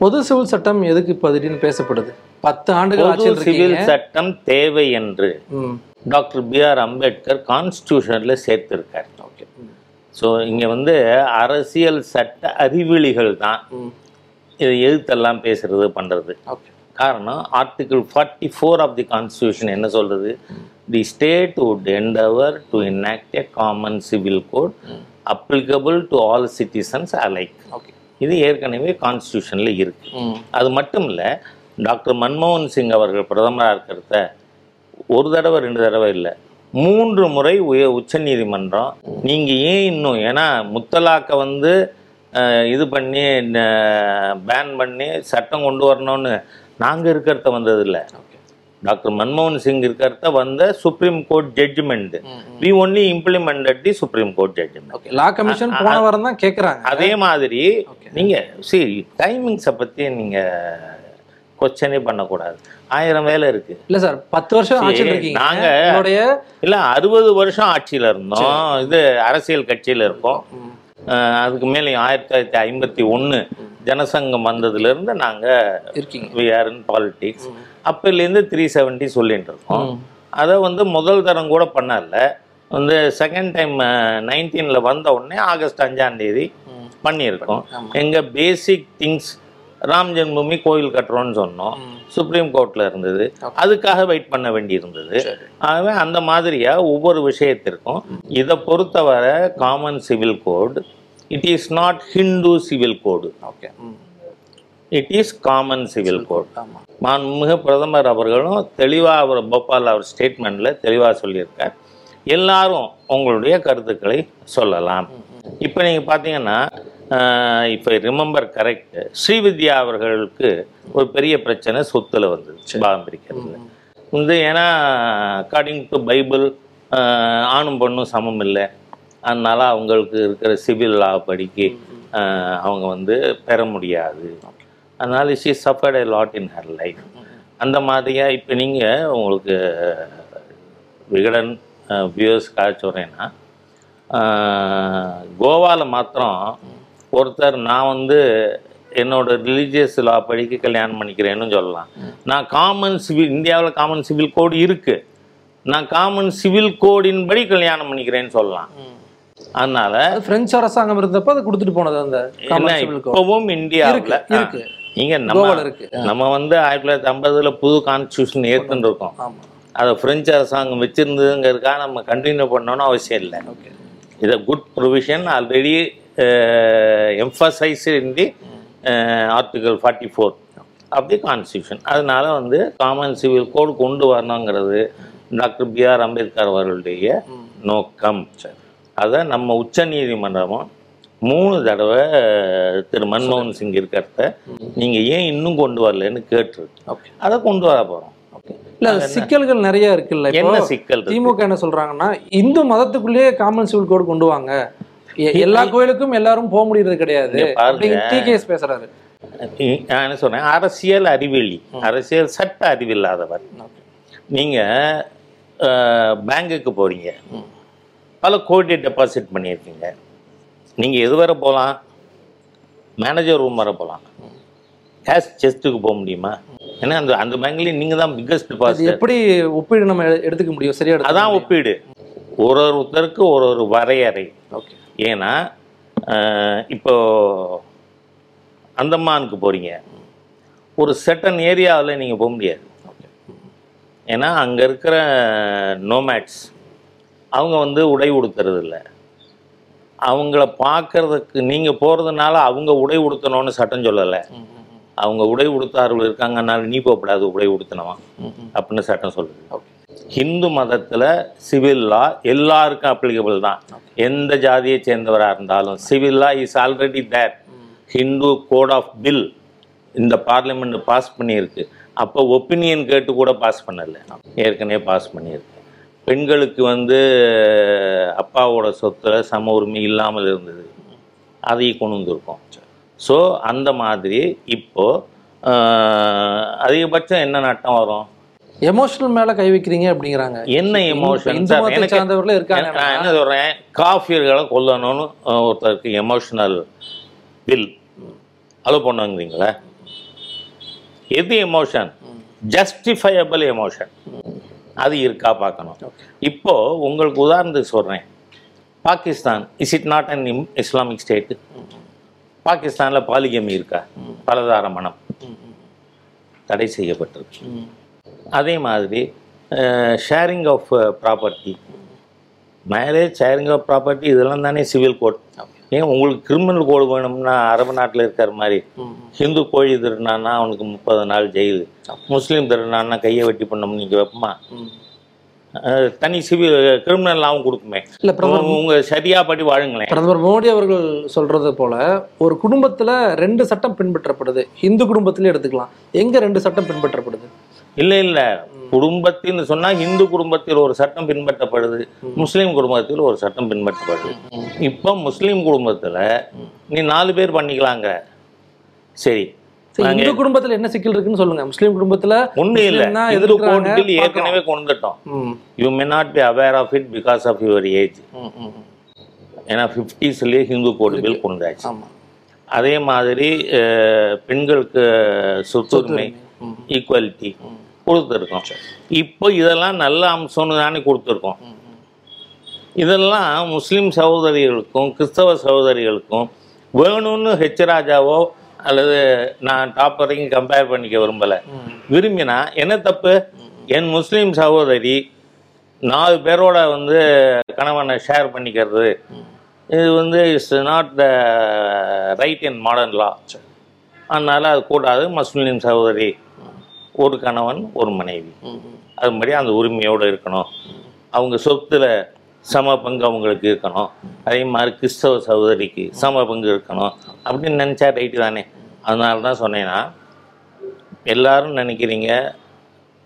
பொது சிவில் சட்டம் எதுக்கு இப்போ திடீர்னு பேசப்படுது? பத்து ஆண்டுகள் சிவில் சட்டம் தேவை என்று டாக்டர் பி ஆர் அம்பேத்கர் கான்ஸ்டியூஷன்ல சேர்த்திருக்கார். ஓகே. ஸோ இங்க வந்து அரசியல் சட்ட அறிவிலிகள் தான் இதை எதிர்த்தெல்லாம் பேசுறது பண்றது. ஓகே. காரணம் article forty four of the constitution என்ன சொல்றது? The state would endeavor to enact a common civil code applicable to all citizens alike. Okay. இது ஏற்கனவே கான்ஸ்டியூஷனில் இருக்கு. அது மட்டும் இல்லை டாக்டர் மன்மோகன் சிங் அவர்கள் பிரதமராக இருக்கிறத ஒரு தடவை ரெண்டு தடவை இல்லை மூன்று முறை உய உச்சநீதிமன்றம் நீங்கள் ஏன் இன்னும் ஏன்னா முத்தலாக்கை வந்து இது பண்ணி பேன் பண்ணி சட்டம் கொண்டு வரணும்னு நாங்கள் இருக்கிறத வந்ததில்லை. டாக்டர் மன்மோகன் சிங் இருக்கிறத வந்த supreme court judgement we only implemented the supreme court judgement law commission போன வாரம் தான் கேட்குறாங்க அதே மாதிரி. நீங்க சரி டைமிங்ஸை பத்தி நீங்க கொஸ்டனே பண்ணக்கூடாது. ஆயிரம் வேலை இருக்கு. இல்ல சார் பத்து வருஷம் நாங்க- இல்ல அறுபது வருஷம் ஆட்சியில இருந்தோம். இது அரசியல் கட்சியில இருக்கோம். அதுக்கு மேலே ஆயிரத்தி தொள்ளாயிரத்தி ஐம்பத்தி ஒன்று ஜனசங்கம் வந்ததுல இருந்து நாங்க இருக்கீங்க. வி ஆர் இன் பாலிடிக்ஸ் அப்போலேருந்து த்ரீ செவன்ட்டி சொல்லிட்டு இருக்கோம். அதை வந்து முதல் தரம் கூட பண்ணல. வந்து செகண்ட் டைம் நைன்டீனில் வந்த உடனே ஆகஸ்ட் அஞ்சாம் தேதி ம். பண்ணியிருக்கோம். ஆமா. எங்க பேசிக் திங்ஸ் ராம் ஜென்மபூமி கோயில் கட்டுறோம்னு சொன்னோம். சுப்ரீம் கோர்ட்ல இருந்தது. அதுக்காக வெயிட் பண்ண வேண்டி இருந்தது. ஆகவே அந்த மாதிரியா ஒவ்வொரு விஷயத்திற்கும் இதை பொறுத்தவரை common civil code it is not Hindu civil code okay it is common civil code மாண்புமிகு பிரதமர் அவர்களும் தெளிவாக அவர் போபால் அவர் ஸ்டேட்மெண்ட்டில் தெளிவாக சொல்லியிருக்கார். எல்லாரும் உங்களுடைய கருத்துக்களை சொல்லலாம். இப்போ நீங்கள் பார்த்தீங்கன்னா இப்போ ரிமெம்பர் கரெக்ட் ஸ்ரீவித்யா அவர்களுக்கு ஒரு பெரிய பிரச்சனை சொத்துல வந்தது பாகம் பிரிக்கிறதுல வந்து ஏன்னா அக்கார்டிங் டு பைபிள் ஆணும் பெண்ணும் சமம் இல்லை. அதனால அவங்களுக்கு இருக்கிற சிவில் லா படிக்கு அவங்க வந்து பெற முடியாது. அதனால she suffered a lot in her life அந்த மாதிரியா இப்போ நீங்கள் உங்களுக்கு விகடன் வியூவர்ஸ்க்காக சொல்கிறேன்னா கோவாவில் மாத்திரம் ஒருத்தர் நான் வந்து என்னோட ரிலீஜியஸ் லா படிக்க கல்யாணம் பண்ணிக்கிறேன்னு சொல்லலாம். நான் காமன் சிவில் இந்தியாவில் காமன் சிவில் கோடு இருக்கு. நான் காமன் சிவில் கோடின் படி கல்யாணம் பண்ணிக்கிறேன்னு சொல்லலாம். அதனால அது பிரெஞ்சு அரசாங்கம் இருந்தப்ப அதை கொடுத்துட்டு போனது அந்த. இப்பவும் இந்தியாவில். இருக்கு. கோவால நம்ம இருக்கு. நம்ம வந்து ஆயிரத்தி தொள்ளாயிரத்தி ஐம்பதுல புது கான்ஸ்டியூஷன் இருக்கோம் அதை பிரெஞ்சு அரசாங்கம் வச்சிருந்ததுங்கிறதுக்காக நம்ம கண்டினியூ பண்ணணும்னு அவசியம் இல்லை. இது good provision already emphasize in the article forty four the constitution அதனால வந்து காமன் சிவில் கோட் கொண்டு வரணுங்கிறது டாக்டர் பி ஆர் அம்பேத்கர் அவர்களுடைய நோக்கம். அதை நம்ம உச்ச நீதிமன்றமும் மூணு தடவை திரு மன்மோகன் சிங் இருக்கிறத நீங்க ஏன் இன்னும் கொண்டு வரலன்னு கேட்டுருக்கு. அதை கொண்டு வர போறோம். இல்ல சிக்கல்கள் நிறைய இருக்குல்ல. என்ன சிக்கல்? திமுக என்ன சொல்றாங்கன்னா இந்து மதத்துக்குள்ளேயே காமன் சிவில் கோடு கொண்டு வாங்க. எல்லா கோயிலுக்கும் எல்லாரும் போக முடியறது கிடையாது. டிகேஎஸ் பேசுறாரு. நான் என்ன சொன்னேன் அரசியல் அறிவியலி அரசியல் சட்ட அறிவில்லாதவர். நீங்க பேங்குக்கு போறீங்க. பல கோடி டெபாசிட் பண்ணியிருக்கீங்க. நீங்க எது வரை போகலாம்? மேனேஜர் ரூம் வரை போகலாம். கேஷ் செஸ்ட்டுக்கு போக முடியுமா? ஏன்னா அந்த அந்த பேங்க்லேயும் நீங்க தான் பிக்கஸ்ட் டெபாசிட் எப்படி ஒப்பீடு நம்ம எடுத்துக்க முடியும்? சரியா அதான்? ஒப்பீடு. ஒரு ஒருத்தருக்கு ஒரு ஒரு வரையறை. ஓகே ஏன்னா இப்போ அந்தமானுக்கு போறீங்க. ஒரு செட்டன் ஏரியாவில் நீங்கள் போக முடியாது. ஏன்னா அங்கே இருக்கிற நோமேட்ஸ் அவங்க வந்து உடை உடுத்துறது அவங்கள பார்க்கறதுக்கு நீங்கள் போகிறதுனால அவங்க உடை உடுத்தணும்னு சட்டம் சொல்லலை. அவங்க உடை உடுத்தார்கள் இருக்காங்கனால நீ போகப்படாது உடை உடுத்தினவன் அப்படின்னு சட்டம் சொல்லுது. ஹிந்து மதத்துல சிவில் லா எல்லாருக்கும் அப்ளிகபிள் தான். எந்த ஜாதியை சேர்ந்தவராக இருந்தாலும் civil law is already there Hindu code of bill இந்த பார்லிமெண்ட் பாஸ் பண்ணியிருக்கு. அப்போ ஒப்பீனியன் கேட்டு கூட பாஸ் பண்ணலை. ஏற்கனவே பாஸ் பண்ணியிருக்கு. பெண்களுக்கு வந்து அப்பாவோட சொத்துல சம உரிமை இல்லாமல் இருந்தது. அதையும் கொண்டு வந்திருக்கோம். ஸோ அந்த மாதிரி இப்போ ஆஹ், அதிகபட்சம் என்ன நட்டம் வரும்? எமோஷனல் மேல கை வைக்கிறீங்க அப்படிங்கிறாங்க. என்ன எமோஷன் சார்ந்தவர்களே இருக்காங்க. நான் என்ன சொல்றேன்? காஃபியர்களை கொல்லணும்னு ஒருத்தருக்கு எமோஷனல் வில் அலோ பண்ணுவாங்கிறீங்களா? எது எமோஷன் ஜஸ்டிஃபையபிள் எமோஷன் அது இருக்கா பார்க்கணும். இப்போ உங்களுக்கு உதாரணத்துக்கு சொல்கிறேன் Pakistan is it not an Islamic state பாகிஸ்தானில் பாலிகமி இருக்கா? பலதார மனம். தடை செய்யப்பட்டிருக்கு. அதே மாதிரி sharing of property marriage sharing of property இதெல்லாம் தானே சிவில் கோட் ஏன் உங்களுக்கு கிரிமினல் கோடு வேணும்னா அரபு நாட்டில் இருக்கிற மாதிரி. ஹிந்து கோழி திருடினான்னா அவனுக்கு முப்பது நாள் ஜெயில். முஸ்லீம் திருடினான்னா கையை வெட்டி பண்ணோம் நீங்கள் வைப்பமா? தனி சிவில் கிரிமினல் லாவும் கொடுக்குமே. இல்ல பிரதமர் உங்க சரியா படி வாழுங்களேன். பிரதமர் மோடி அவர்கள் சொல்றது போல ஒரு குடும்பத்துல ரெண்டு சட்டம் பின்பற்றப்படுது. இந்து குடும்பத்திலே எடுத்துக்கலாம். எங்க ரெண்டு சட்டம் பின்பற்றப்படுது? இல்ல இல்ல. குடும்பத்தின்னு சொன்னா இந்து குடும்பத்தில் ஒரு சட்டம் பின்பற்றப்படுது. முஸ்லீம் குடும்பத்தில் ஒரு சட்டம் பின்பற்றப்படுது. இப்போ முஸ்லீம் குடும்பத்துல நீ நாலு பேர் பண்ணிக்கலாங்க. சரி. இந்து குடும்பத்துல என்ன சிக்கல் இருக்குன்னு சொல்லுங்க. முஸ்லீம் குடும்பத்துல ஒண்ணு இல்ல. இந்து எதிர்க்கறாங்க, கோட் பில் பார்க்கறோம். ஏற்கனவே கொண்டு வந்துட்டோம் ம், you may not be aware of it because of your age. ஏன்னா ஃபிஃப்டிஸ்லேயே ஹிந்து கோட் பில் கொண்டு வந்தாச்சு ஆமா. அதே மாதிரி பெண்களுக்கு சொத்துரிமை ஈக்குவாலிட்டி கொடுத்துருக்கோம். இப்போ இதெல்லாம் நல்ல அம்சம்னு தானே கொடுத்துருக்கோம். இதெல்லாம் முஸ்லீம் சகோதரிகளுக்கும் கிறிஸ்தவ சகோதரிகளுக்கும் வேணும்னு ஹெச் ராஜாவோ அல்லது நான் டாப் வரைக்கும் கம்பேர் பண்ணிக்க விரும்பலை. விரும்பினா என்ன தப்பு? என் முஸ்லீம் சகோதரி நாலு பேரோட வந்து கணவனை ஷேர் பண்ணிக்கிறது. இது வந்து it's not the right in modern law அதனால் அது கூடாது முஸ்லீம் சகோதரி. ஒரு கணவன் ஒரு மனைவி. அது மாதிரி அந்த உரிமையோடு இருக்கணும். அவங்க சொத்துல சம பங்கு அவங்களுக்கு இருக்கணும். அதே மாதிரி கிறிஸ்தவ சகோதரிக்கு சம பங்கு இருக்கணும். அப்படின்னு நினச்சா ரைட்டு தானே. அதனால தான் சொன்னேன்னா எல்லாரும் நினைக்கிறீங்க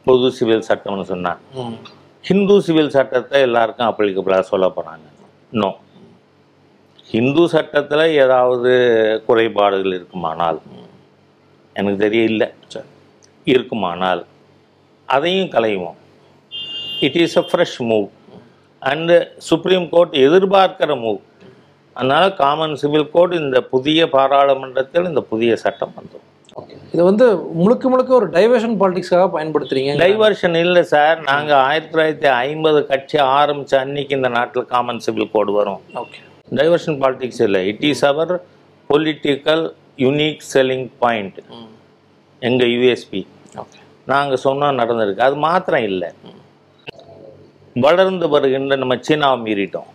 பொது சிவில் சட்டம்னு சொன்னா. ம். ஹிந்து சிவில் சட்டத்தை எல்லாருக்கும் அப்ளிகபிளாக சொல்ல போகிறாங்க நோ ஹிந்து சட்டத்தில் ஏதாவது குறைபாடுகள் இருக்குமானால் எனக்கு தெரிய இல்லை. சரி. இருக்குமானால் அதையும் களைவோம். It is a fresh move and supreme court எதிர்பார்க்கிற மூவ் அதனால் காமன் சிவில் கோட் இந்த புதிய பாராளுமன்றத்தில் இந்த புதிய சட்டம் வந்துடும். ஓகே இது வந்து முழுக்க முழுக்க ஒரு டைவர்ஷன் பாலிடிக்ஸாக பயன்படுத்துறீங்க? டைவர்ஷன் இல்லை சார். நாங்கள் ஆயிரத்தி தொள்ளாயிரத்தி ஐம்பது கட்சி ஆரம்பித்த அன்னைக்கு இந்த நாட்டில் காமன் சிவில் கோடு வரும். ஓகே டைவர்ஷன் பாலிடிக்ஸ் இல்லை. It is our political unique selling point எங்கள் யூஎஸ்பி நாங்கள் சொன்னோம் நடந்திருக்கு. அது மாத்திரம் இல்லை. வளர்ந்து வருகின்ற நம்ம சீனாவை மீறிட்டோம்.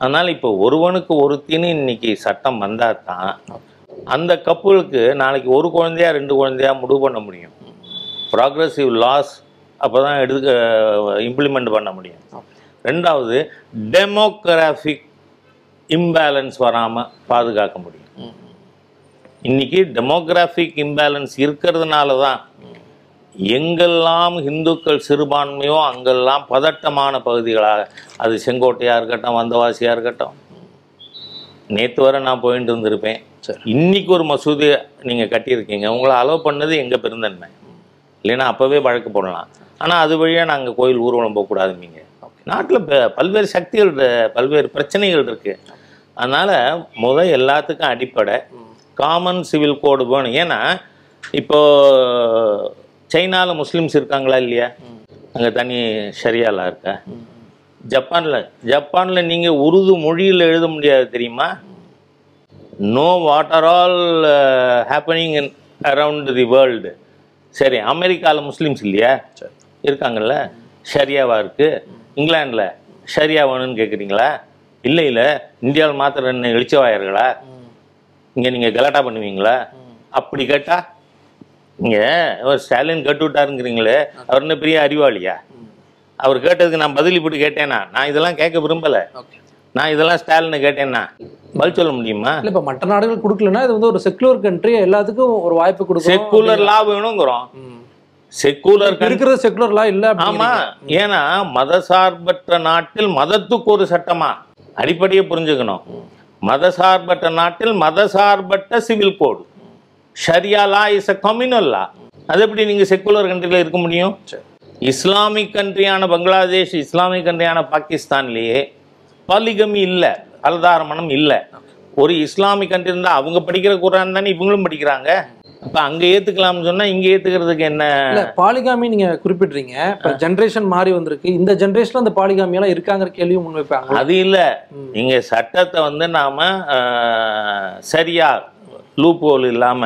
அதனால் இப்போ ஒருவனுக்கு ஒருத்தின்னு இன்னைக்கு சட்டம் வந்தால் தான் அந்த கப்புளுக்கு நாளைக்கு ஒரு குழந்தையா ரெண்டு குழந்தையா முடிவு பண்ண முடியும். ப்ராக்ரஸிவ் லாஸ் அப்போ தான் எடுக்க இம்ப்ளிமெண்ட் பண்ண முடியும். ரெண்டாவது டெமோக்ராஃபிக் இம்பேலன்ஸ் வராமல் பாதுகாக்க முடியும். இன்னைக்கு டெமோகிராஃபிக் இம்பேலன்ஸ் இருக்கிறதுனால தான் எங்கெல்லாம் இந்துக்கள் சிறுபான்மையோ அங்கெல்லாம் பதட்டமான பகுதிகளாக அது செங்கோட்டையாக இருக்கட்டும் வந்தவாசியாக இருக்கட்டும். நேற்று வரை நான் போயிட்டு இருந்திருப்பேன். சரி. இன்னைக்கு ஒரு மசூதி நீங்கள் கட்டியிருக்கீங்க. உங்களை அலோவ் பண்ணது எங்கள் பெருந்தன்மை? இல்லைன்னா அப்போவே வழக்கு போடலாம். ஆனால் அது வழியாக நாங்கள் கோயில் ஊர்வலம் போகக்கூடாதுமீங்க நாட்டில் பல்வேறு சக்திகள் பல்வேறு பிரச்சனைகள் இருக்குது அதனால் முத எல்லாத்துக்கும் அடிப்படை காமன் சிவில் கோடு வேணும். ஏன்னா இப்போ சைனாவில் முஸ்லீம்ஸ் இருக்காங்களா இல்லையா? அங்கே தனி ஷரியாலா இருக்கா. ஜப்பானில் ஜப்பானில் நீங்கள் உருது மொழியில் எழுத முடியாது தெரியுமா? No what are all happening in around the world சரி அமெரிக்காவில் முஸ்லீம்ஸ் இல்லையா? இருக்காங்கல்ல? ஷரியாவாக இருக்கு. இங்கிலாண்டில் ஷரியா வேணும்னு கேட்குறீங்களா இல்லை இல்லை. இந்தியாவில் மாத்திரம் என்ன எழுச்சவாயர்களா? இங்கே நீங்கள் கலாட்டா பண்ணுவீங்களா? அப்படி கேட்டா அவர் ஸ்டாலின் கேட்டு விட்டாருங்கிறீங்களே அவர் என்ன பெரிய அறிவாளியா? அவர் கேட்டதுக்கு நான் பதில் இப்படி கேட்டேனா? நான் இதெல்லாம் கேட்க விரும்பலை. நான் இதெல்லாம் ஸ்டாலினை கேட்டேன்னா பதில் சொல்ல முடியுமா? இல்ல இப்ப மற்ற நாடுகள் கொடுக்கலன்னா இது வந்து ஒரு செக்குலர் கண்ட்ரி எல்லாத்துக்கும் ஒரு வாய்ப்பு கொடுக்கணும் செக்குலர் லா வேணுங்கிறோம். செக்குலர் இப்ப இருக்கிறது செக்குலர் லா இல்ல ஆமா. ஏன்னா மதசார்பற்ற நாட்டில் மதத்துக்கு ஒரு சட்டமா? அடிப்படையை புரிஞ்சுக்கணும். மதசார்பற்ற நாட்டில் மதசார்பற்ற civil code ஷரியா law is a communal law அது எப்படி நீங்க செக்குலர் கண்ட்ரில இருக்க முடியும். இஸ்லாமிக் கண்ட்ரியான பங்களாதேஷ் இஸ்லாமிக் கண்ட்ரியான பாகிஸ்தான்லயே பாலிகமி இல்ல பலதார மனம் இல்ல. ஒரு இஸ்லாமிக் கண்ட்ரி இருந்தா அவங்க படிக்கிற குரான் தானே இவங்களும் படிக்கிறாங்க? அப்ப அங்க ஏத்துக்கலாம்னு சொன்னா இங்க ஏத்துக்கிறதுக்கு என்ன? இல்ல பாலிகாமி நீங்க குறிப்பிடுறீங்க. இப்ப ஜென்ரேஷன் மாறி வந்திருக்கு. இந்த ஜென்ரேஷன்ல அந்த பாலிகாமி எல்லாம் இருக்காங்கிற கேள்வியும் முன்வைப்பாங்க அது இல்ல. ம். இங்க சட்டத்தை வந்து நாம சரியா லூப் ஹோல் இல்லாம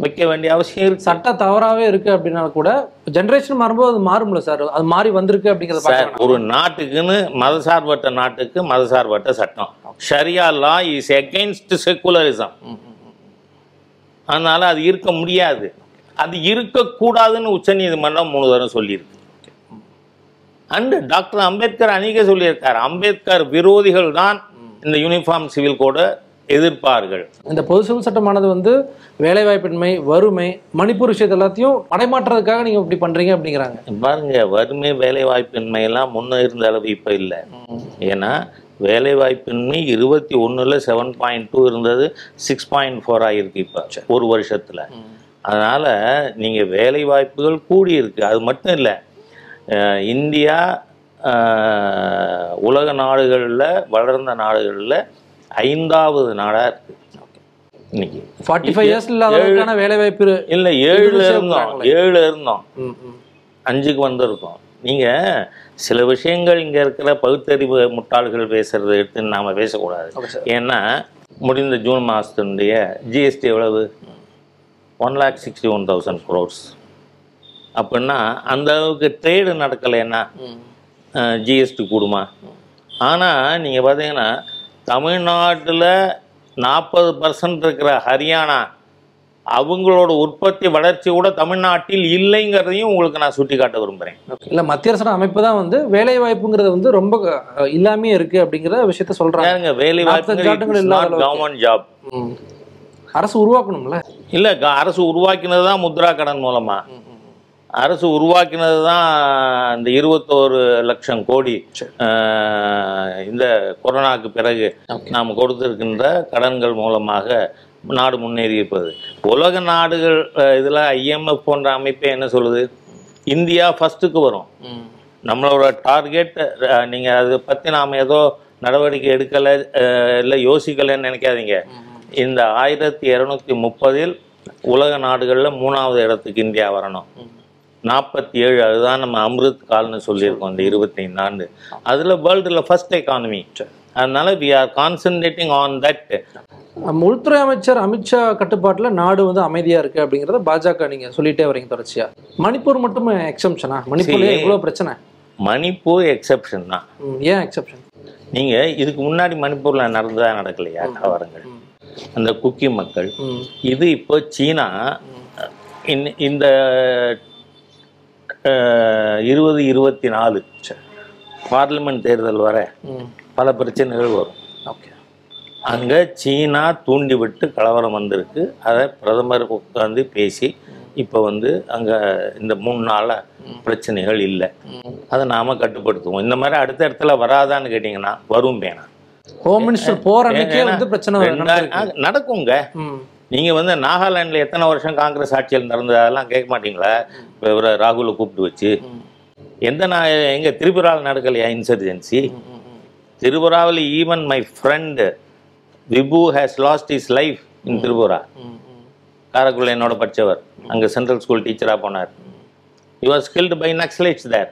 வைக்க வேண்டிய அவசியம் இருக்கு. சட்டம் தவறாவே இருக்கு அப்படின்னா கூட ஜென்ரேஷன் மாறும்போது அது மாறும்ல சார்? அது மாறி வந்திருக்கு அப்படிங்கறத சார் ஒரு நாட்டுக்குன்னு மதசார்பற்ற நாட்டுக்கு மதசார்பற்ற சட்டம். ஷரியா லா இஸ் எகெயின்ஸ்ட் செக்குலரிசம் அதனால அது இருக்க முடியாது. அது இருக்கக்கூடாதுன்னு உச்சநீதிமன்றம் மூணு தரம் சொல்லியிருக்கு. அண்டு டாக்டர் அம்பேத்கர் அன்னைக்கே சொல்லியிருக்கார். அம்பேத்கர் விரோதிகள் தான் இந்த யூனிஃபார்ம் சிவில் கோட எதிர்ப்பார்கள். இந்த பொது சிவில் சட்டமானது வந்து வேலைவாய்ப்பின்மை வறுமை மணிப்பூர் விஷயத்தை எல்லாத்தையும் மடைமாற்றுறதுக்காக நீங்க இப்படி பண்றீங்க அப்படிங்கிறாங்க. பாருங்க வறுமை வேலைவாய்ப்பின்மை எல்லாம் முன்ன இருந்த அளவு இப்போ இல்லை. ஏன்னா வேலைவாய்ப்பின்மை இருபத்தி ஒன்றில் செவன் பாயிண்ட் டூ இருந்தது சிக்ஸ் பாயிண்ட் ஃபோர் ஆகிருக்கு இப்போ. ஒரு வருஷத்தில். அதனால் நீங்கள் வேலைவாய்ப்புகள் கூடி இருக்கு அது மட்டும் இல்லை இந்தியா உலக நாடுகளில் வளர்ந்த நாடுகளில் ஐந்தாவது நாடாக இருக்குது இன்னைக்கு. ஃபார்ட்டி ஃபைவ் இயர்ஸ் இல்லாத அளவுக்கான வேலைவாய்ப்பு இரு- இல்லை ஏழுல இருந்தோம். ஏழுல இருந்தோம். அஞ்சுக்கு வந்திருக்கோம். நீங்க சில விஷயங்கள் இங்க இருக்கிற பகுத்தறிவு முட்டாள்கள் பேசுறதை எடுத்து நாம பேசக்கூடாது. ஏன்னா முடிந்த ஜூன் மாசத்தினுடைய ஜிஎஸ்டி எவ்வளவு one lakh sixty one thousand crores அப்படின்னா அந்த அளவுக்கு ட்ரேடு நடக்கலைன்னா. ஜிஎஸ்டி கூடுமா ஆனால் நீங்கள் பார்த்தீங்கன்னா தமிழ்நாட்டில் நாற்பது பர்சன்ட் இருக்கிற ஹரியானா அவங்களோட உற்பத்தி வளர்ச்சி கூட தமிழ்நாட்டில் இல்லைங்கிறதையும் உங்களுக்கு நான் சுட்டி காட்ட விரும்புகிறேன். இல்ல மத்திய அரசோட அமைப்பு தான் வந்து வேலை வாய்ப்புங்கிறது வந்து ரொம்ப இல்லாமே இருக்கு அப்படிங்கிற விஷயத்த சொல்றாங்க வேலை வாய்ப்பு. Government job. அரசு உருவாக்கணும்ல இல்லை அரசு உருவாக்கினது தான் முத்ரா கடன் மூலமா அரசு உருவாக்கினது தான் இந்த இருபத்தோரு லட்சம் கோடி இந்த கொரோனாக்கு பிறகு. நாம் கொடுத்திருக்கின்ற கடன்கள் மூலமாக நாடு முன்னேறி இருப்பது. உலக நாடுகள் இதுல ஐஎம்எஃப் போன்ற அமைப்பே என்ன சொல்லுது? இந்தியா ஃபர்ஸ்ட்டுக்கு வரும். நம்மளோட டார்கெட் நீங்க அதை பத்தி நாம ஏதோ நடவடிக்கை எடுக்கல இல்லை யோசிக்கலைன்னு நினைக்காதீங்க. இந்த ஆயிரத்தி இரநூத்தி முப்பதில் உலக நாடுகள்ல மூணாவது இடத்துக்கு இந்தியா வரணும். நாற்பத்தி ஏழு அதுதான் நம்ம அம்ருத் கால்னு சொல்லியிருக்கோம் இந்த இருபத்தைந்து ஆண்டு. அதுல வேர்ல்டுல ஃபர்ஸ்ட் எக்கானமி அதனால we are concentrating on that உள்துறை அமைச்சர் அமித்ஷா கட்டுப்பாட்டுல நாடு வந்து அமைதியா இருக்கு அப்படிங்கறத பாஜக நீங்க சொல்லிட்டே வரீங்க தொடர்ச்சியா. மணிப்பூர் மட்டும் எக்ஸம்ஷனா மணிப்பூர்ல See. எவ்வளவு பிரச்சனை. மணிப்பூர் எக்ஸெப்ஷன் தான். ஏன் எக்ஸப்ஷன் நீங்க இதுக்கு முன்னாடி மணிப்பூர்ல நடந்ததா நடக்கலையா? கலவரங்கள் அந்த குக்கி மக்கள். இது இப்போ சீனா இந்த- இருபது இருபத்தி நாலு. பார்லிமெண்ட் தேர்தல் வர பல பிரச்சனைகள் வரும். ஓகே. அங்கே சீனா தூண்டி விட்டு கலவரம் வந்திருக்கு. அதை பிரதமர் உட்காந்து பேசி இப்போ வந்து அங்கே இந்த மூணு நாளாக பிரச்சனைகள் இல்லை. அதை நாம கட்டுப்படுத்துவோம். இந்த மாதிரி அடுத்த இடத்துல வராதான்னு கேட்டிங்கன்னா வரும் பேனா. ஹோம் மினிஸ்டர் போற வந்து பிரச்சனை நடக்குங்க. நீங்க வந்து நாகாலாந்துல எத்தனை வருஷம் காங்கிரஸ் ஆட்சியில் நடந்தது அதெல்லாம் கேட்க மாட்டீங்களா? இவரை ராகுலை கூப்பிட்டு வச்சு. எந்த நான் எங்க திரிபுராவில் நடக்கலையா இன்சர்ஜென்சி. திரிபுராவில் even my. Friend Vibhu has lost his life in Tripura. காரைக்குடியில் என்னோட படிச்சவர். அங்க சென்ட்ரல் ஸ்கூல் டீச்சரா போனார். You are killed by Naxalites there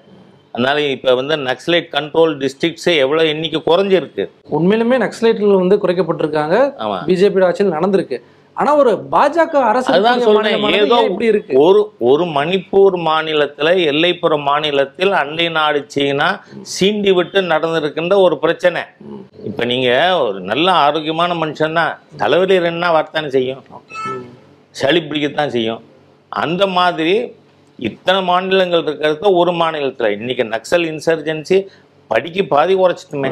அதனால இப்ப வந்து நக்ஸலைட் கண்ட்ரோல் டிஸ்ட்ரிக்ட்ஸே எவ்வளவு எண்ணிக்கை குறைஞ்சிருக்கு. உண்மையிலுமே நக்சலைட்கள் வந்து குறைக்கப்பட்டிருக்காங்க. பிஜேபி ஆட்சியில் நடந்திருக்கு. ஆனா ஒரு பாஜக அரசு ஏதோ ஒரு ஒரு மணிப்பூர் மாநிலத்துல எல்லைப்புற மாநிலத்தில் அண்டை நாடு சீனா சீண்டி விட்டு நடந்திருக்கின்ற ஒரு பிரச்சனை. இப்ப நீங்க ஒரு நல்ல ஆரோக்கியமான மனுஷன் தான் தலைவலி ரெண்டா வரத்தானே செய்யும். சளி பிடிக்கத்தான் செய்யும். அந்த மாதிரி இத்தனை மாநிலங்கள் இருக்கிறத ஒரு மாநிலத்துல. இன்னைக்கு நக்சல் இன்சர்ஜென்சி படிக்கு பாதி குறைச்சிட்டுமே.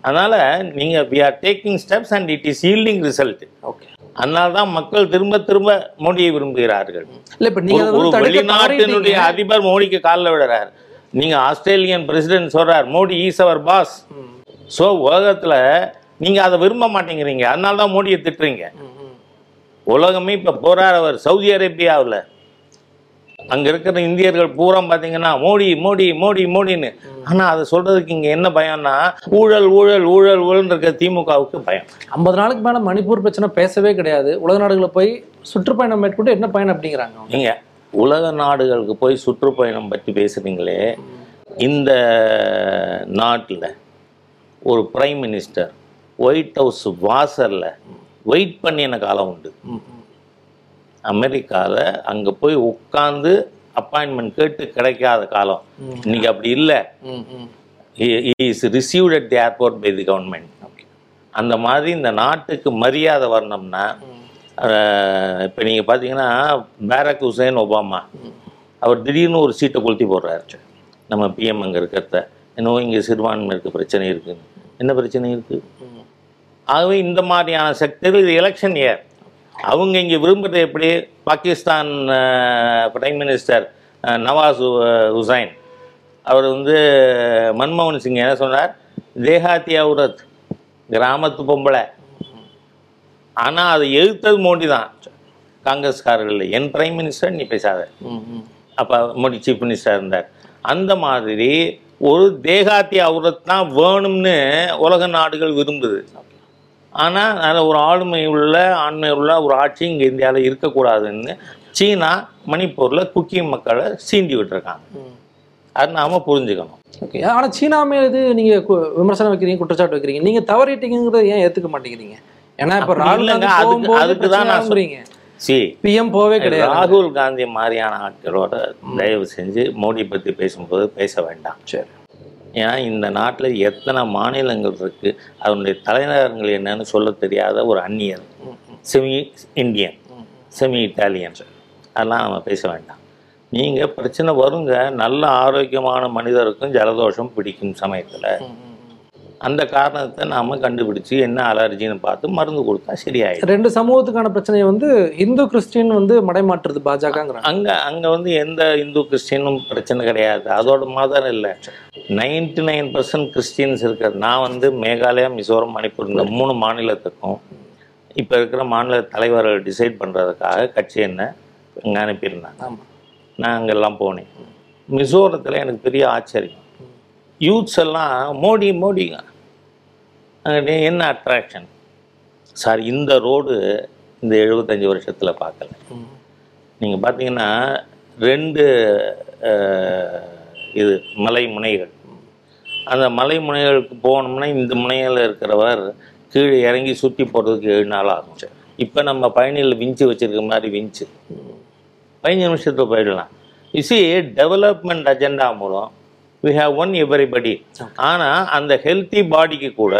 அதனால நீங்க we are taking steps and it is yielding result okay அதனால தான் மக்கள் திரும்ப திரும்ப மோடியை விரும்புகிறார்கள். இல்ல இப்ப நீங்க ஒரு- வெளிநாட்டினுடைய. அதிபர் மோடிக்கு காலில் விடுறார் நீங்க ஆஸ்திரேலியன் பிரசிடென்ட் சொல்றார் Modi is our boss. So உலகத்துல நீங்க அதை விரும்ப மாட்டேங்கிறீங்க. அதனால தான் மோடியை திட்டுறீங்க. உலகமே இப்ப போறார் அவர் சவுதி அரேபியாவில். அங்க இருக்கிற இந்தியர்கள் பூரா பாத்தீங்கன்னா மோடி மோடி மோடி மோடின்னு ஆனா அதை சொல்றதுக்கு இங்க என்ன பயம்னா ஊழல் ஊழல் ஊழல் ஊழல் இருக்க திமுகவுக்கு பயம் ஐம்பது நாளுக்கு மேல மணிப்பூர் பிரச்சனை பேசவே கிடையாது உலக நாடுகளை போய் சுற்றுப்பயணம் மேற்கொண்டு என்ன பயணம் அப்படிங்கிறாங்க அவங்க. நீங்க உலக நாடுகளுக்கு போய் சுற்றுப்பயணம் பற்றி பேசுறீங்களே இந்த நாட்டில் ஒரு பிரைம் மினிஸ்டர் ஒயிட் ஹவுஸ் வாசல்ல வெயிட் பண்ணின காலம் உண்டு. அமெரிக்காவில் அங்கே போய் உட்காந்து அப்பாயின்மெண்ட் கேட்டு கிடைக்காத காலம். இன்னைக்கு அப்படி இல்லை. Is received at the airport by the government அந்த மாதிரி இந்த நாட்டுக்கு மரியாதை வரணும்னா இப்போ நீங்கள் பார்த்தீங்கன்னா பேரக் ஹுசேன் ஒபாமா அவர் திடீர்னு ஒரு சீட்டை கொளுத்தி போடுறாரு. நம்ம பிஎம் அங்கே இருக்கிறத. என்னவோ இங்கே சிறுபான்மையினருக்கு பிரச்சனை இருக்குது என்ன பிரச்சனை இருக்குது. ஆகவே இந்த மாதிரியான செக்டர் இது எலெக்ஷன் இயர் அவங்க இங்கே விரும்புறது எப்படி? பாகிஸ்தான் பிரைம் மினிஸ்டர் நவாஸ் ஹுசைன் அவர் வந்து மன்மோகன் சிங் என்ன சொன்னார்? தேஹாத்தி அவுரத் கிராமத்து பொம்பளை. ஆனால் அதை எதிர்த்தது மோடி தான் காங்கிரஸ்காரர்கள் என் பிரைம் மினிஸ்டர் நீ பேசாத. அப்போ மோடி சீஃப் மினிஸ்டர் இருந்தார். அந்த மாதிரி ஒரு தேகாத்தி அவுரத் தான் வேணும்னு உலக நாடுகள் விரும்புது. ஆனால் அதில் ஒரு ஆளுமை உள்ள ஆண்மை உள்ள ஒரு ஆட்சி இங்கே இந்தியாவில் இருக்கக்கூடாதுன்னு சீனா மணிப்பூரில் குக்கி மக்களை சீண்டி விட்டுருக்காங்க. அது நாம புரிஞ்சுக்கணும். ஓகே. ஆனா சீனா மீது நீங்க கு- விமர்சனம் வைக்கிறீங்க குற்றச்சாட்டு வைக்கிறீங்க நீங்க தவறிட்டீங்கிறத ஏன் ஏத்துக்க மாட்டேங்கிறீங்க? ஏன்னா இப்ப ராகுல் காந்தி அதுக்கு- தான் நான் பிரச்சனையாகுறீங்க சி. பிஎம் போவே கிடையாது. ராகுல் காந்தி மாதிரியான ஆட்களோட தயவு செஞ்சு மோடி பற்றி பேசும்போது பேச வேண்டாம். சரி. ஏன்னா இந்த நாட்டில் எத்தனை மாநிலங்கள் இருக்கு அதனுடைய தலைநகரங்கள் என்னன்னு சொல்ல தெரியாத ஒரு அந்நியன். செமி இந்தியன் செமி இட்டாலியன் அதெல்லாம் நம்ம பேச வேண்டாம். நீங்கள் பிரச்சனை வருங்க நல்ல ஆரோக்கியமான மனிதருக்கும் ஜலதோஷம் பிடிக்கும் சமயத்தில். அந்த காரணத்தை நாம் கண்டுபிடிச்சு என்ன அலர்ஜின்னு பார்த்து மருந்து கொடுத்தா சரியாயிடும். ரெண்டு சமூகத்துக்கான பிரச்சனையை வந்து இந்து கிறிஸ்டின் வந்து மடைமாற்றுறது பாஜகங்கிறாங்க. அங்கே அங்கே வந்து எந்த இந்து கிறிஸ்டினும் பிரச்சனை கிடையாது. அதோட மதம் இல்லை. நைன்டி நைன் பர்சன்ட் கிறிஸ்டின்ஸ் இருக்கிறது. நான் வந்து மேகாலயா மிசோரம் மணிப்பூர் இந்த மூணு மாநிலத்துக்கும் இப்போ இருக்கிற மாநில தலைவர்கள் டிசைட் பண்ணுறதுக்காக கட்சி என்ன இங்கே அனுப்பியிருந்தாங்க. நான் அங்கெல்லாம் போனேன். மிசோரத்தில் எனக்கு பெரிய ஆச்சரியம். யூத்ஸ் எல்லாம் மோடி மோடிங்க என்ன அட்ராக்ஷன் சார் இந்த ரோடு இந்த எழுபத்தஞ்சு வருஷத்தில் பார்க்கல. நீங்கள் பார்த்தீங்கன்னா ரெண்டு இது மலை முனைகள். அந்த மலை முனைகளுக்கு போகணும்னா இந்த முனையில் இருக்கிறவர் கீழே இறங்கி சுற்றி போகிறதுக்கு ஏழு நாள் ஆகும். இப்போ நம்ம பயணியில் விஞ்சு வச்சிருக்க மாதிரி விஞ்சு. பதினஞ்சு நிமிஷத்தில் போயிடலாம். இசி டெவலப்மெண்ட் அஜெண்டா மூலம் வி ஹேவ் ஒன் எவரிபடி ஆனால் அந்த ஹெல்த்தி பாடிக்கு கூட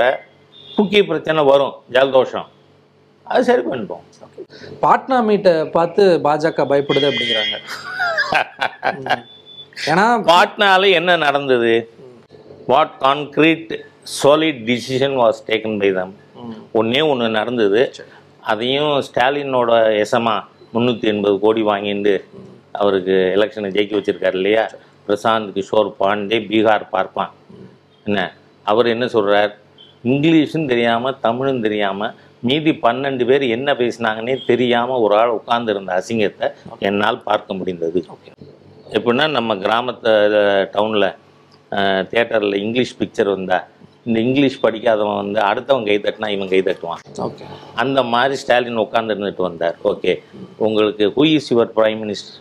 குக்கி பிரச்சனை வரும். ஜலதோஷம். அது சரி பண்ணிட்டோம் பாட்னா மீட்டை பார்த்து பாஜக பயப்படுது அப்படிங்கிறாங்க. ஏன்னா பாட்னால என்ன நடந்தது? What concrete solid decision was taken by them. ஒன்றே ஒன்று நடந்தது. அதையும் ஸ்டாலினோட எசமா முந்நூற்றி எண்பது கோடி வாங்கிட்டு அவருக்கு எலெக்ஷனை ஜெயிக்க வச்சிருக்காரு இல்லையா? பிரசாந்த் கிஷோர் பாண்டே பீகார் பார்ப்பான். என்ன? அவர் என்ன சொல்றார்? இங்கிலீஷும் தெரியாமல் தமிழும் தெரியாமல் மீதி பன்னெண்டு பேர் என்ன பேசினாங்கன்னே தெரியாமல் ஒரு ஆள் உட்கார்ந்திருந்த அசிங்கத்தை என்னால் பார்க்க முடிந்தது. எப்படின்னா நம்ம கிராமத்து டவுனில் தியேட்டரில் இங்கிலீஷ் பிக்சர் வந்தா இந்த இங்கிலீஷ் படிக்காதவன் வந்து அடுத்தவன் கை தட்டினா இவன் கை தட்டுவான். ஓகே. அந்த மாதிரி ஸ்டாலின் உட்கார்ந்து இருந்துட்டு வந்தார். ஓகே. உங்களுக்கு who is your prime minister?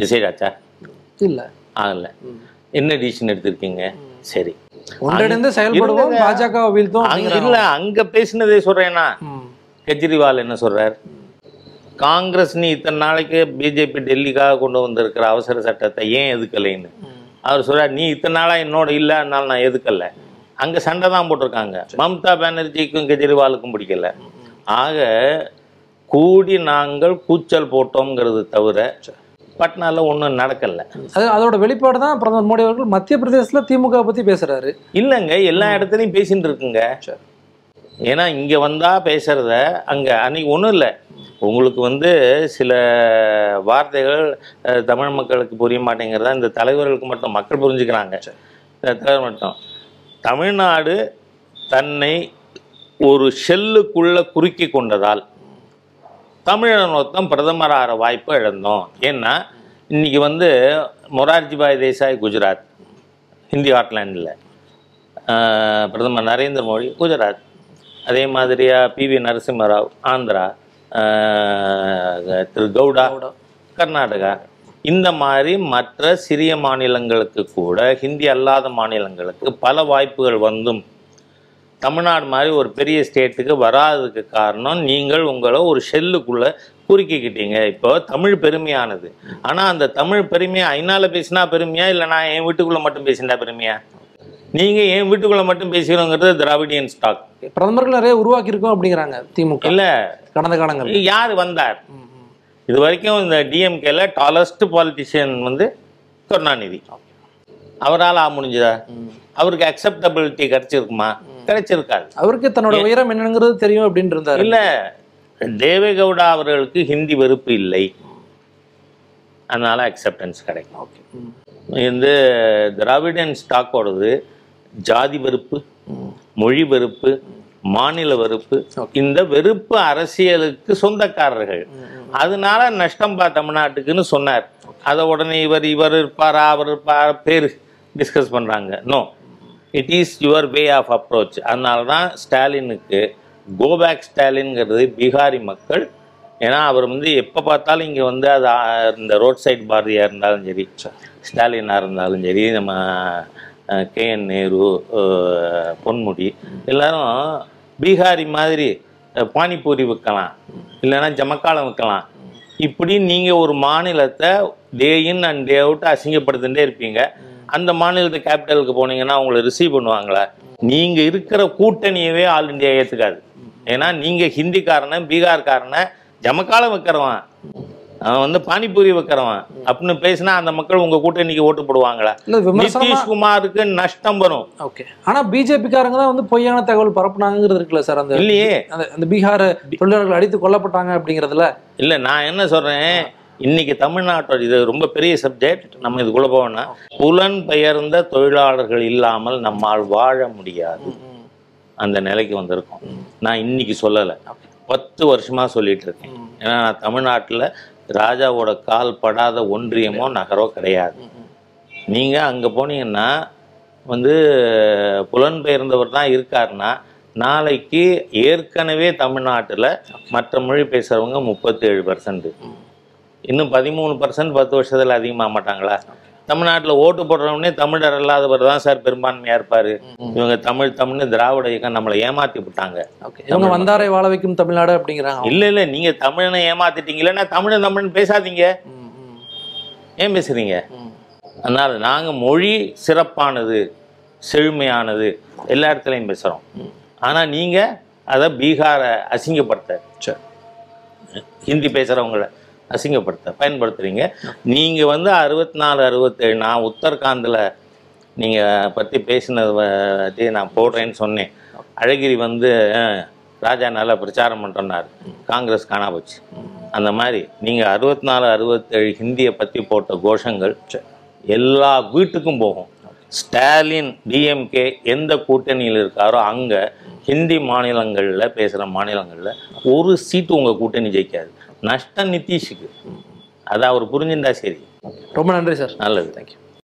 Decide ஆச்சா? இல்ல. ஆகல. என்ன டிசிஷன் எடுத்திருக்கீங்க? சரி. ஒன்றிணைந்து செயல்படுவோம். பாஜக வீழ்த்தும். இல்ல அங்க பேசினதே சொல்றேன்னா. கெஜ்ரிவால் என்ன சொல்றார்? காங்கிரஸ் நீ இத்தனை நாளைக்கு பிஜேபி டெல்லிக்காக கொண்டு வந்திருக்கிற அவசர சட்டத்தை ஏன் எதுக்கலைன்னு. அவர் சொல்றார் நீ இத்தனை நாளா என்னோட இல்ல அதனால நான் எதுக்கல? அங்க சண்டை தான் போட்டிருக்காங்க. மம்தா பானர்ஜிக்கும் கெஜ்ரிவாலுக்கும் பிடிக்கல. ஆக கூடி நாங்கள் கூச்சல் போட்டோம்ங்கிறது தவிர பட்னால ஒன்றும் நடக்கல. அது அதோட வெளிப்பாடு தான் பிரதமர் மோடி அவர்கள் மத்திய பிரதேசத்துல திமுக பத்தி பேசுறாரு. இல்லைங்க எல்லா இடத்துலையும் பேசிட்டு இருக்குங்க. சரி. ஏன்னா இங்க வந்தா பேசுறத அங்க அன்னைக்கு ஒன்றும் இல்லை. உங்களுக்கு வந்து சில வார்த்தைகள் தமிழ் மக்களுக்கு புரிய மாட்டேங்கிறதா இந்த தலைவர்களுக்கு மட்டும் மக்கள் புரிஞ்சுக்கிறாங்க. தலைவர் மட்டும். தமிழ்நாடு தன்னை ஒரு ஷெல்லுக்குள்ள குறுக்கி கொண்டதால் தமிழன் ஒருத்தன் பிரதமர் ஆகிற வாய்ப்பை இழந்தோம். ஏன்னா இன்னைக்கு வந்து மொரார்ஜிபாய் தேசாய் குஜராத் ஹிந்தி ஹாட்லேண்டில் பிரதமர் நரேந்திர மோடி குஜராத். அதே மாதிரியா பி வி நரசிம்மராவ் ஆந்திரா திரு கவுடா. கர்நாடகா. இந்த மாதிரி மற்ற சிறிய மாநிலங்களுக்கு கூட ஹிந்தி அல்லாத மாநிலங்களுக்கு பல வாய்ப்புகள் வந்தும் தமிழ்நாடு மாதிரி ஒரு பெரிய ஸ்டேட்டுக்கு வராததுக்கு காரணம் நீங்கள் உங்களை ஒரு ஷெல்லுக்குள்ளே குறுக்கிக்கிட்டீங்க. இப்போ தமிழ் பெருமையானது. ஆனால் அந்த தமிழ் பெருமையை ஐநால பேசினா பெருமையா? இல்லை நான் என் வீட்டுக்குள்ளே மட்டும் பேசினா பெருமையா? நீங்கள் என் வீட்டுக்குள்ளே மட்டும் பேசுகிறோங்கிறது திராவிடியன் ஸ்டாக் பிரதமர்கள் நிறைய உருவாக்கி இருக்கோம் அப்படிங்கிறாங்க திமுக. இல்லை. கடந்த காலங்கள் யார் வந்தார்? இது வரைக்கும் இந்த டிஎம்கேல டாலஸ்ட் பாலிட்டிஷியன் வந்து கருணாநிதி. அவரால் ஆக முடிஞ்சதா? அவருக்கு அக்செப்டபிலிட்டி கிடைச்சிருக்குமா? கிடைச்சிருக்காது அவருக்கு தன்னோட உயரம் என்னங்கிறது தெரியும் அப்படின்னு இருந்தாரு இல்ல தேவேகவுடா அவர்களுக்கு ஹிந்தி வெறுப்பு இல்லை. அதனால அக்செப்டன்ஸ் கிடைக்கும் ஓகே. இந்த திராவிடன் ஸ்டாக்கோடது ஜாதி வெறுப்பு. மொழி வெறுப்பு மாநில வெறுப்பு. இந்த வெறுப்பு அரசியலுக்கு சொந்தக்காரர்கள். அதனால நஷ்டம் பா தமிழ்நாட்டுக்குன்னு சொன்னார். அதை உடனே இவர் இவர் இருப்பாரா அவர் இருப்பாரா பேர் டிஸ்கஸ் பண்றாங்க. No it is your way of approach அதனால தான் ஸ்டாலினுக்கு கோபேக் ஸ்டாலின்ங்கிறது பீகாரி மக்கள். ஏன்னா அவர் வந்து எப்போ பார்த்தாலும் இங்கே வந்து அது இந்த ரோட் சைட் பாரதியாக இருந்தாலும் சரி ஸ்டாலினாக இருந்தாலும் சரி நம்ம கே என் நேரு பொன்முடி எல்லாரும் பீகாரி மாதிரி பானிபூரி விற்கலாம் இல்லைன்னா ஜமக்காலம் விற்கலாம் இப்படி நீங்கள் ஒரு மாநிலத்தை டே இன் அண்ட் டே அவுட் அசிங்கப்படுத்திட்டே இருப்பீங்க. அந்த மாநிலத்து கேபிட்டலுக்கு போனீங்கன்னா உங்களை ரிசீவ் பண்ணுவாங்களா. நீங்கள் இருக்கிற கூட்டணியவே ஆல் இந்தியா ஏற்றுக்காது ஏன்னா நீங்கள் ஹிந்திக்காரனை பீகார்காரனை ஜமக்காலம் வைக்கிறவன். அவன் வந்து பானிபூரி வைக்கிறவன். அப்படின்னு பேசினா அந்த மக்கள் உங்க கூட்டணிக்கு ஓட்டு போடுவாங்களா. நிதிஷ்குமாருக்கு நஷ்டம் வரும். ஓகே ஆனா பிஜேபிக்காரங்க தான் வந்து பொய்யான தகவல் பரப்புனாங்கிறது இருக்குல்ல சார்? அந்த இல்லையே. அந்த அந்த பீகார் தொழிலாளர்கள் அடித்து கொல்லப்பட்டாங்க அப்படிங்கிறதுல. இல்ல நான் என்ன சொல்றேன்? இன்னைக்கு தமிழ்நாட்டோட இது ரொம்ப பெரிய சப்ஜெக்ட் நம்ம இதுக்குள்ள போவோம்னா புலன் பெயர்ந்த தொழிலாளர்கள் இல்லாமல் நம்மால் வாழ முடியாது. அந்த நிலைக்கு வந்திருக்கோம். நான் இன்னைக்கு சொல்லலை. பத்து வருஷமா சொல்லிட்டு இருக்கேன். ஏன்னா நான் தமிழ்நாட்டில் ராஜாவோட கால் படாத ஒன்றியமோ நகரோ கிடையாது. நீங்க அங்க போனீங்கன்னா வந்து புலன்பெயர்ந்தவர் தான் இருக்காருன்னா நாளைக்கு ஏற்கனவே தமிழ்நாட்டுல மற்ற மொழி பேசுறவங்க முப்பத்தேழு பர்சன்ட் இன்னும் பதிமூணு பர்சன்ட் பத்து வருஷத்துல அதிகமாக மாட்டாங்களா தமிழ்நாட்டில் ஓட்டு போடுறவனே தமிழர் அல்லாதவர் தான் சார் பெரும்பான்மையா இருப்பாரு. இவங்க தமிழ் தமிழ்னு திராவிட இயக்கம் நம்மளை ஏமாத்தி விட்டாங்க. ஓகே. இவங்க வந்தாரை வாழ வைக்கும் தமிழ்நாடு அப்படிங்கிறாங்க. இல்ல இல்ல நீங்க தமிழனை ஏமாத்திட்டீங்க. இல்லைன்னா தமிழன் தமிழன் பேசாதீங்க. ஏன் பேசுறீங்க. அதனால நாங்க மொழி சிறப்பானது செழுமையானது எல்லா இடத்துலையும் பேசுறோம். ஆனா நீங்க அதை பீகாரை அசிங்கப்படுத்த. சரி. ஹிந்தி பேசுறவங்கள. அசிங்கப்படுத்த பயன்படுத்துறீங்க. நீங்க வந்து அறுபத்தி நாலு அறுபத்தேழு நான் உத்தரகாண்டில் நீங்க பத்தி பேசினது நான் போடுறேன்னு சொன்னேன். அழகிரி வந்து ராஜா நல்லா பிரச்சாரம் பண்ணுறனார் காங்கிரஸ் காணா போச்சு. அந்த மாதிரி நீங்க அறுபத்தி நாலு அறுபத்தேழு ஹிந்தியை பத்தி போட்ட கோஷங்கள் எல்லா வீட்டுக்கும் போகும். ஸ்டாலின் டிஎம்கே எந்த கூட்டணியில் இருக்காரோ அங்கே ஹிந்தி மாநிலங்களில் பேசுகிற மாநிலங்களில் ஒரு சீட்டு உங்கள் கூட்டணி ஜெயிக்காது. நஷ்டம் நிதிஷுக்கு. அதை அவர் புரிஞ்சுட்டா சரி. ரொம்ப நன்றி சார். நல்லது தேங்க்யூ